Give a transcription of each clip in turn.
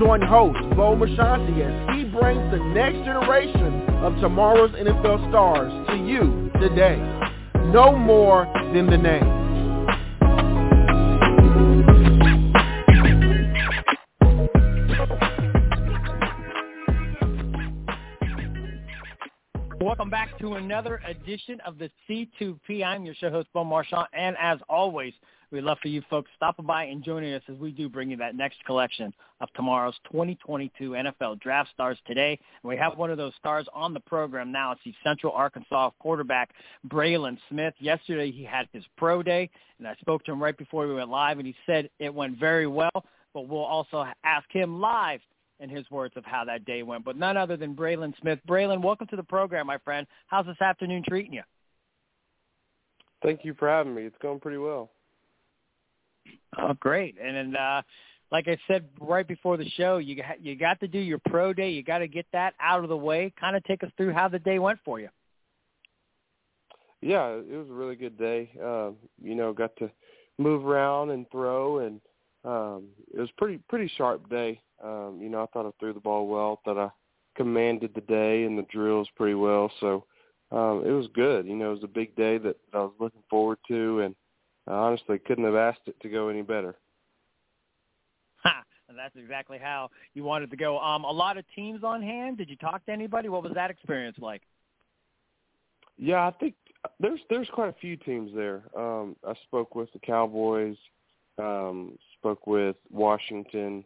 Join host Bo Marchionte as he brings the next generation of tomorrow's NFL stars to you today. Know more than the name. Welcome back to another edition of the C2P. I'm your show host, Bo Marchionte, and as always, we'd love for you folks stopping by and joining us as we do bring you that next collection of tomorrow's 2022 NFL Draft Stars today. And we have one of those stars on the program now. It's the Central Arkansas quarterback, Breylin Smith. Yesterday, he had his pro day, and I spoke to him right before we went live, and he said it went very well, but we'll also ask him live in his words of how that day went, but none other than Breylin Smith. Breylin, welcome to the program, my friend. How's this afternoon treating you? Thank you for having me. It's going pretty well. Oh, great. And, and uh, like I said right before the show, you got, you got to do your pro day. You got to get that out of the way. Kind of take us through how the day went for you. Yeah, it was a really good day. Uh, you know, got to move around and throw, and um, it was pretty pretty sharp day. Um, you know, I thought I threw the ball well. Thought I commanded the day and the drills pretty well. So um, it was good. You know, it was a big day that I was looking forward to, and I honestly couldn't have asked it to go any better. Ha! And that's exactly how you wanted to go. Um, a lot of teams on hand. Did you talk to anybody? What was that experience like? Yeah, I think there's there's quite a few teams there. Um, I spoke with the Cowboys, um, spoke with Washington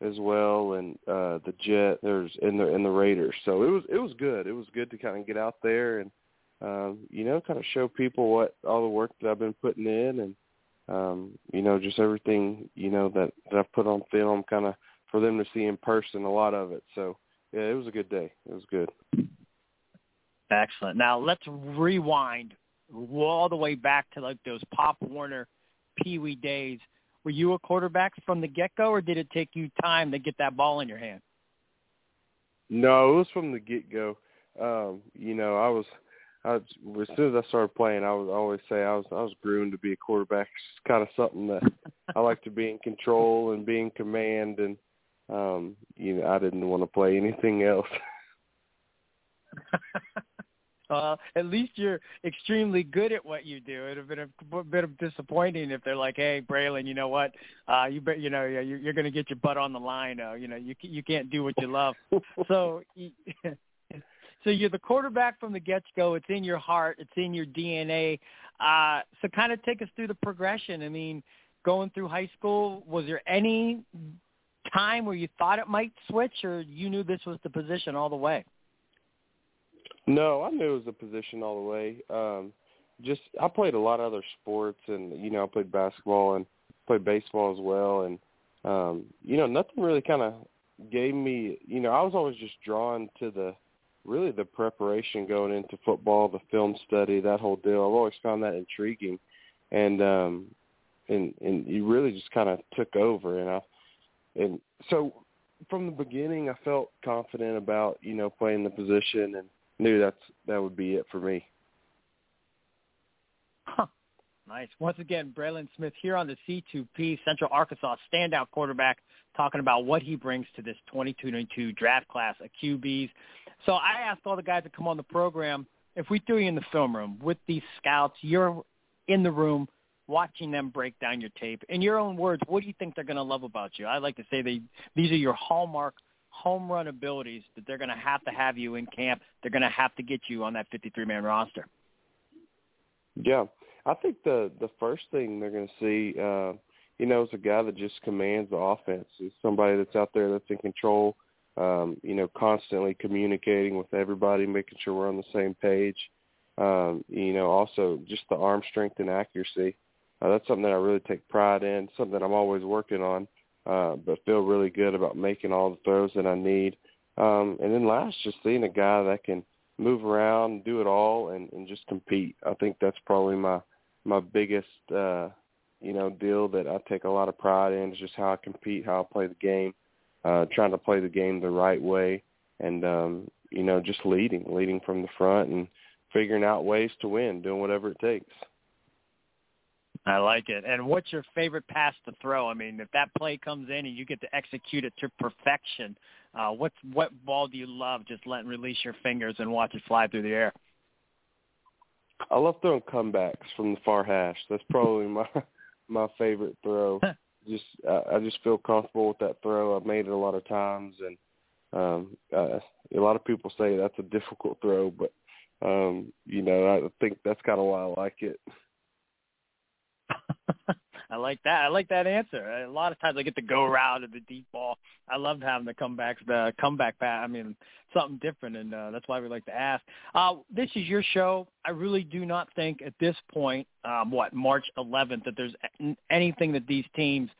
as well, and uh, the Jet. There's in the in the Raiders. So it was it was good. It was good to kind of get out there and um, you know kind of show people what all the work that I've been putting in and um, you know just everything you know that that I've put on film, kind of for them to see in person. A lot of it. So yeah, it was a good day. It was good. Excellent. Now let's rewind all the way back to like those Pop Warner Pee Wee days. Were you a quarterback from the get-go, or did it take you time to get that ball in your hand? No, it was from the get-go. Um, you know, I was, I as soon as I started playing, I was I always say I was I was groomed to be a quarterback. It's kind of something that I like to be in control and be in command, and um, you know, I didn't want to play anything else. uh, at least you're extremely good at what you do. It'd have been a bit of disappointing if they're like, "Hey, Breylin, you know what? Uh, you bet, you know, you're, you're going to get your butt on the line. Uh, you know, you you can't do what you love." so, so you're the quarterback from the get-go. It's in your heart. It's in your DNA. Uh, so, kind of take us through the progression. I mean, going through high school, was there any time where you thought it might switch, or you knew this was the position all the way? No, I knew it was a position all the way. Um, just I played a lot of other sports, and you know I played basketball and played baseball as well, and um, you know nothing really kind of gave me. You know I was always just drawn to the really the preparation going into football, the film study, that whole deal. I've always found that intriguing, and um, and and you really just kind of took over, and I and so from the beginning I felt confident about you know playing the position and knew that's that would be it for me. Nice. Once again, Breylin Smith here on the C2P Central Arkansas standout quarterback talking about what he brings to this 2022 draft class of QBs. So I asked all the guys that come on the program, if we threw you in the film room with these scouts, you're in the room watching them break down your tape. In your own words, what do you think they're going to love about you? I like to say they these are your hallmark home run abilities that they're going to have to have you in camp. They're going to have to get you on that 53-man roster. Yeah, I think the the first thing they're going to see, uh, you know, is a guy that just commands the offense. Is somebody that's out there that's in control. Um, you know, constantly communicating with everybody, making sure we're on the same page. Um, you know, also just the arm strength and accuracy. Uh, that's something that I really take pride in. Something that I'm always working on uh, but feel really good about making all the throws that I need. Um, and then last, just seeing a guy that can move around, do it all, and, and just compete. I think that's probably my my biggest uh, you know deal that I take a lot of pride in is just how I compete, how I play the game, uh, trying to play the game the right way, and um, you know just leading, leading from the front, and figuring out ways to win, doing whatever it takes. I like it. And what's your favorite pass to throw? I mean, if that play comes in and you get to execute it to perfection, uh, what's what ball do you love? Just letting release your fingers and watch it fly through the air. I love throwing comebacks from the far hash. That's probably my my favorite throw. just I, I just feel comfortable with that throw. I've made it a lot of times, and um, uh, a lot of people say that's a difficult throw, but um, you know I think that's kind of why I like it. I like that. I like that answer. A lot of times I get the go route of the deep ball. I loved having the comebacks, the comeback pass. I mean, something different, and uh, that's why we like to ask. Uh, this is your show. I really do not think at this point, um, what March 11th, that there's anything that these teams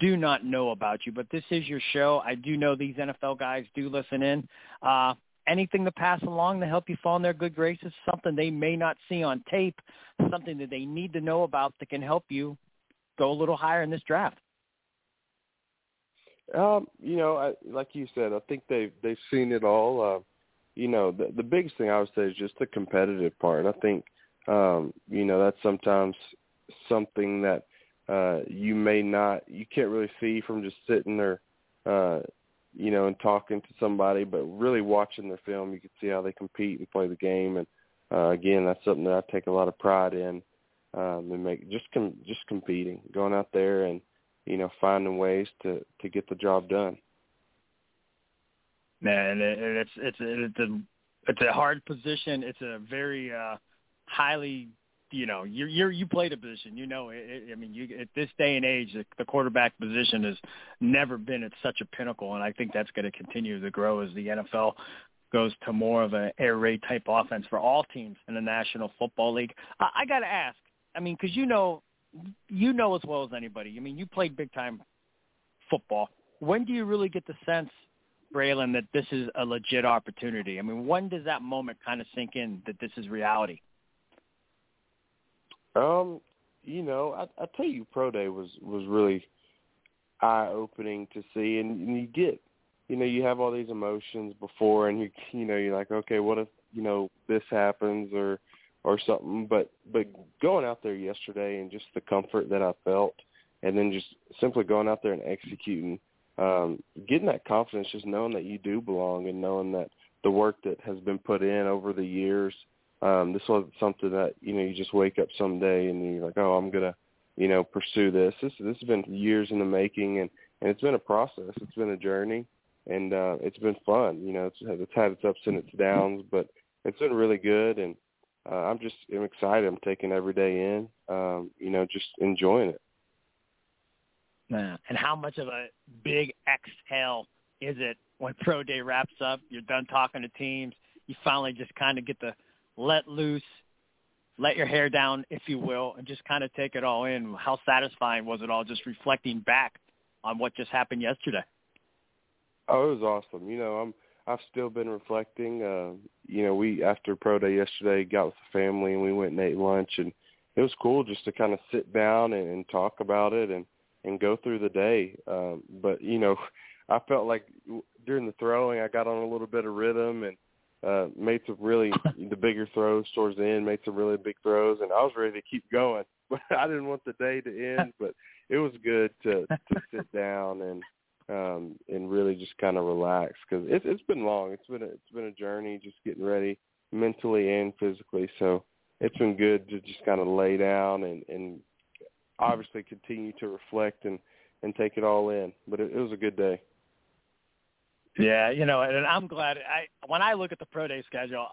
do not know about you. But this is your show. I do know these NFL guys do listen in. Uh, anything to pass along to help you fall in their good graces, something they may not see on tape, something that they need to know about that can help you go a little higher in this draft? Um, you know, I, like you said, I think they've they've seen it all. Uh, you know, the the biggest thing I would say is just the competitive part. And I think, um, you know, that's sometimes something that uh, you may not, you can't really see from just sitting there, uh, you know, and talking to somebody, but really watching their film, you can see how they compete and play the game. And uh, again, that's something that I take a lot of pride in um, and make just com- just competing, going out there and you know finding ways to to get the job done. Man, and it's it's it's a it's a hard position. It's a very uh, highly you know you you you played a position. You know, it, it, I mean, you at this day and age, the, the quarterback position has never been at such a pinnacle, and I think that's going to continue to grow as the NFL goes to more of an air raid type offense for all teams in the National Football League. I, I got to ask, I mean, because you know, you know as well as anybody. I mean, you played big time football. When do you really get the sense, Breylin, that this is a legit opportunity? I mean, when does that moment kind of sink in that this is reality? Um, you know, I, I tell you, pro day was was really eye opening to see, and, and you get, you know, you have all these emotions before, and you you know, you're like, okay, what if you know this happens, or or something. But but going out there yesterday and just the comfort that I felt, and then just simply going out there and executing, um, getting that confidence, just knowing that you do belong, and knowing that the work that has been put in over the years. Um, this wasn't something that you know you just wake up someday and you're like, oh, I'm gonna, you know, pursue this. This this has been years in the making, and and it's been a process. It's been a journey, and uh, it's been fun. You know, it's it's had its ups and its downs, but it's been really good. And uh, I'm just I'm excited. I'm taking every day in. Um, you know, just enjoying it. Man, and how much of a big exhale is it when pro day wraps up? You're done talking to teams. You finally just kind of get to let loose, let your hair down, if you will, and just kind of take it all in. How satisfying was it all? Just reflecting back on what just happened yesterday. Oh, it was awesome. You know, I'm I've still been reflecting. Uh, you know, we after pro day yesterday got with the family and we went and ate lunch, and it was cool just to kind of sit down and, and talk about it and and go through the day. Um, but you know, I felt like during the throwing, I got on a little bit of rhythm and uh, made some really the bigger throws towards the end. Made some really big throws, and I was ready to keep going. But I didn't want the day to end. But it was good to to sit down and um, and really just kind of relax because it's it's been long. It's been a, it's been a journey, just getting ready mentally and physically. So it's been good to just kind of lay down and and obviously continue to reflect and and take it all in. But it, it was a good day. Yeah, you know, and I'm glad. I when I look at the pro day schedule,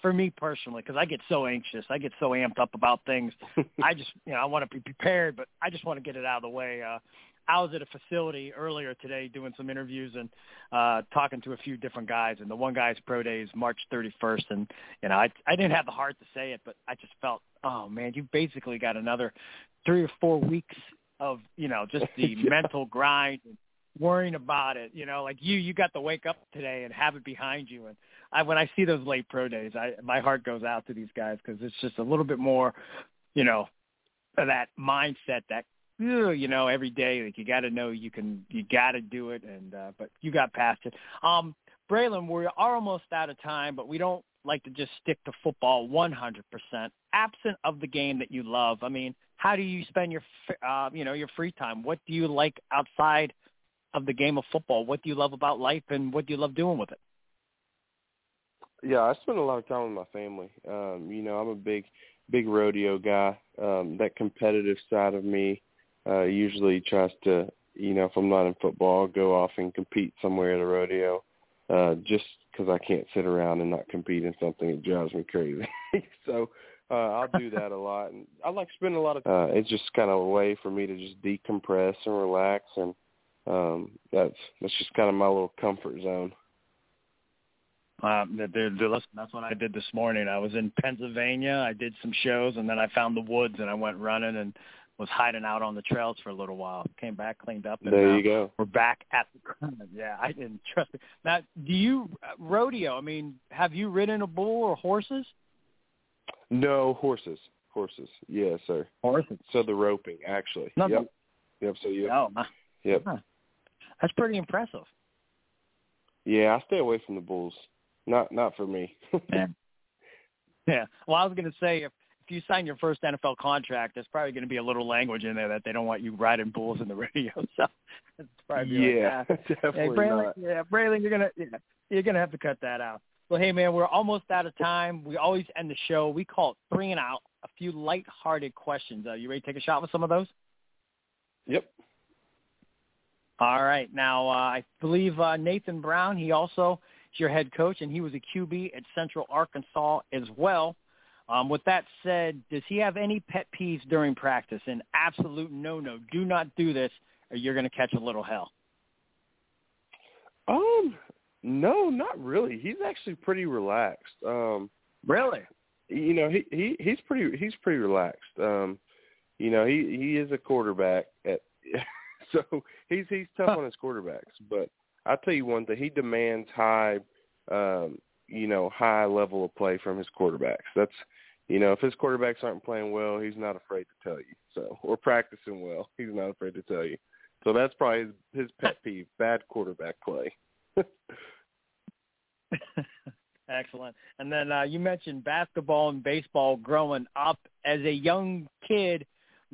for me personally, because I get so anxious, I get so amped up about things. I just, you know, I want to be prepared, but I just want to get it out of the way. Uh, I was at a facility earlier today doing some interviews and uh talking to a few different guys and the one guy's pro day is March 31st and you know I I didn't have the heart to say it but I just felt oh man you basically got another 3 or 4 weeks of you know just the mental grind and worrying about it. You know, like you, you got to wake up today and have it behind you. And I, when I see those late pro days, I my heart goes out to these guys because it's just a little bit more, you know, that mindset that you know every day like you got to know you can you got to do it and uh but you got past it. Um breylin we are almost out of time but we don't like to just stick to football 100% absent of the game that you love i mean how do you spend your uh you know your free time? What do you like outside of the game of football? What do you love about life and what do you love doing with it? Yeah i spend a lot of time with my family. Um you know i'm a big big rodeo guy. Um that competitive side of me uh, usually tries to, you know, if I'm not in football, go off and compete somewhere at a rodeo, uh, just because I can't sit around and not compete in something. It drives me crazy. so uh, I'll do that a lot, and I like spending a lot of. Uh, it's just kind of a way for me to just decompress and relax, and um, that's that's just kind of my little comfort zone. Um, listen, that's what I did this morning. I was in Pennsylvania. I did some shows, and then I found the woods, and I went running, and was hiding out on the trails for a little while. Came back, cleaned up, and there you go. We're back at the ground. yeah. I didn't trust it. Now, do you rodeo? I mean, have you ridden a bull or horses? No horses. Horses. Yes, sir. Horses. So the roping, actually. Nothing. Yep. Yep. So you. Oh, my. yep. Huh. That's pretty impressive. Yeah, I stay away from the bulls. Not not for me. yeah. Yeah. Well, I was going to say if if you sign your first NFL contract, there's probably going to be a little language in there that they don't want you riding bulls in the radio. So it's probably yeah, like definitely hey, Breylin, not. Yeah, Breylin, you're gonna yeah, you're gonna have to cut that out. Well, hey man, we're almost out of time. We always end the show. We call it three and out. A few light-hearted questions. Uh, you ready to take a shot with some of those? Yep. All right. Now, uh, I believe uh, Nathan Brown. He also is your head coach, and he was a QB at Central Arkansas as well. Um, with that said, does he have any pet peeves during practice? An absolute no-no. Do not do this, or you're going to catch a little hell. Um, no, not really. He's actually pretty relaxed. Um, really? You know, he he he's pretty he's pretty relaxed. Um, you know, he he is a quarterback at so he's he's tough on his quarterbacks, but I'll tell you one thing, he demands high um, you know, high level of play from his quarterbacks. That's you know, if his quarterbacks aren't playing well, he's not afraid to tell you. So, or practicing well, he's not afraid to tell you. So that's probably his, his pet peeve: bad quarterback play. Excellent. And then uh, you mentioned basketball and baseball growing up as a young kid,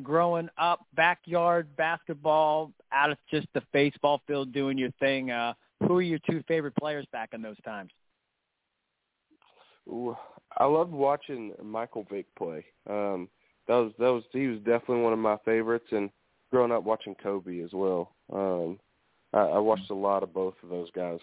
growing up backyard basketball out of just the baseball field doing your thing. Uh, who are your two favorite players back in those times? Ooh, I loved watching Michael Vick play. Um, that was that was he was definitely one of my favorites, and growing up watching Kobe as well. Um, I, I watched a lot of both of those guys.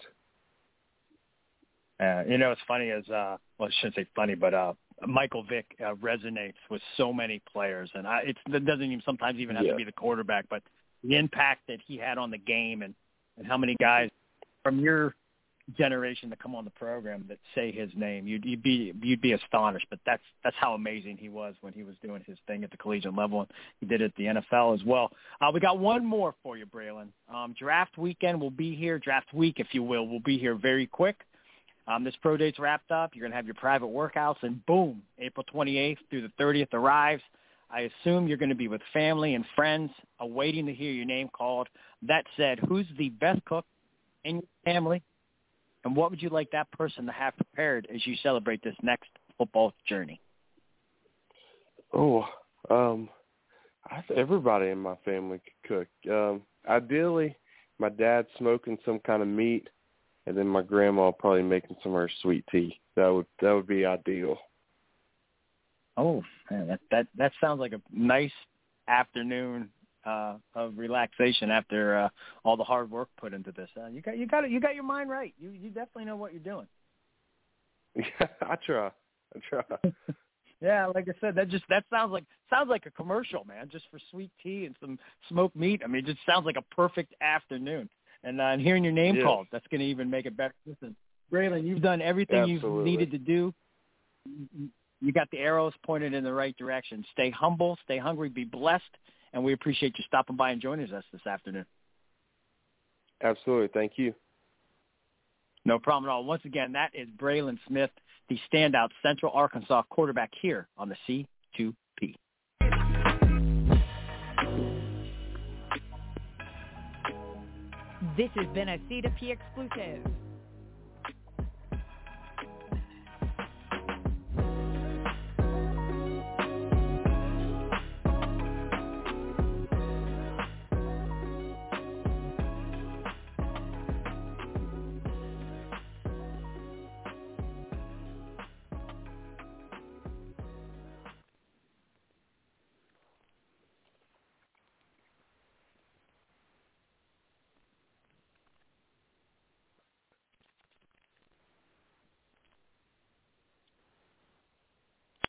Uh, you know, it's funny as uh, well, I shouldn't say funny, but uh, Michael Vick uh, resonates with so many players, and I, it's, it doesn't even sometimes even have yeah. to be the quarterback, but the impact that he had on the game, and and how many guys from your generation to come on the program that say his name. You'd, you'd be you'd be astonished, but that's that's how amazing he was when he was doing his thing at the collegiate level, and he did it at the NFL as well. Uh, we got one more for you, Breylin. Um, draft weekend will be here. Draft week, if you will, will be here very quick. Um, this pro date's wrapped up. You're going to have your private workouts, and boom, April 28th through the 30th arrives. I assume you're going to be with family and friends, awaiting to hear your name called. That said, who's the best cook in your family? And what would you like that person to have prepared as you celebrate this next football journey? Oh, um, I, everybody in my family could cook. Um, ideally, my dad smoking some kind of meat, and then my grandma probably making some of her sweet tea. That would that would be ideal. Oh, man, that that that sounds like a nice afternoon uh, of relaxation after uh, all the hard work put into this. Uh, you got you got it. you got your mind right. You you definitely know what you're doing. Yeah, I try. I try. yeah, like I said, that just that sounds like sounds like a commercial, man. Just for sweet tea and some smoked meat. I mean, it just sounds like a perfect afternoon. And, uh, and hearing your name yeah. called, that's going to even make it better. Listen, Breylin, you've done everything Absolutely. you've needed to do. You got the arrows pointed in the right direction. Stay humble, stay hungry, be blessed, and we appreciate you stopping by and joining us this afternoon. Absolutely. Thank you. No problem at all. Once again, that is Breylin Smith, the standout Central Arkansas quarterback here on the C2P. This has been a C2P exclusive.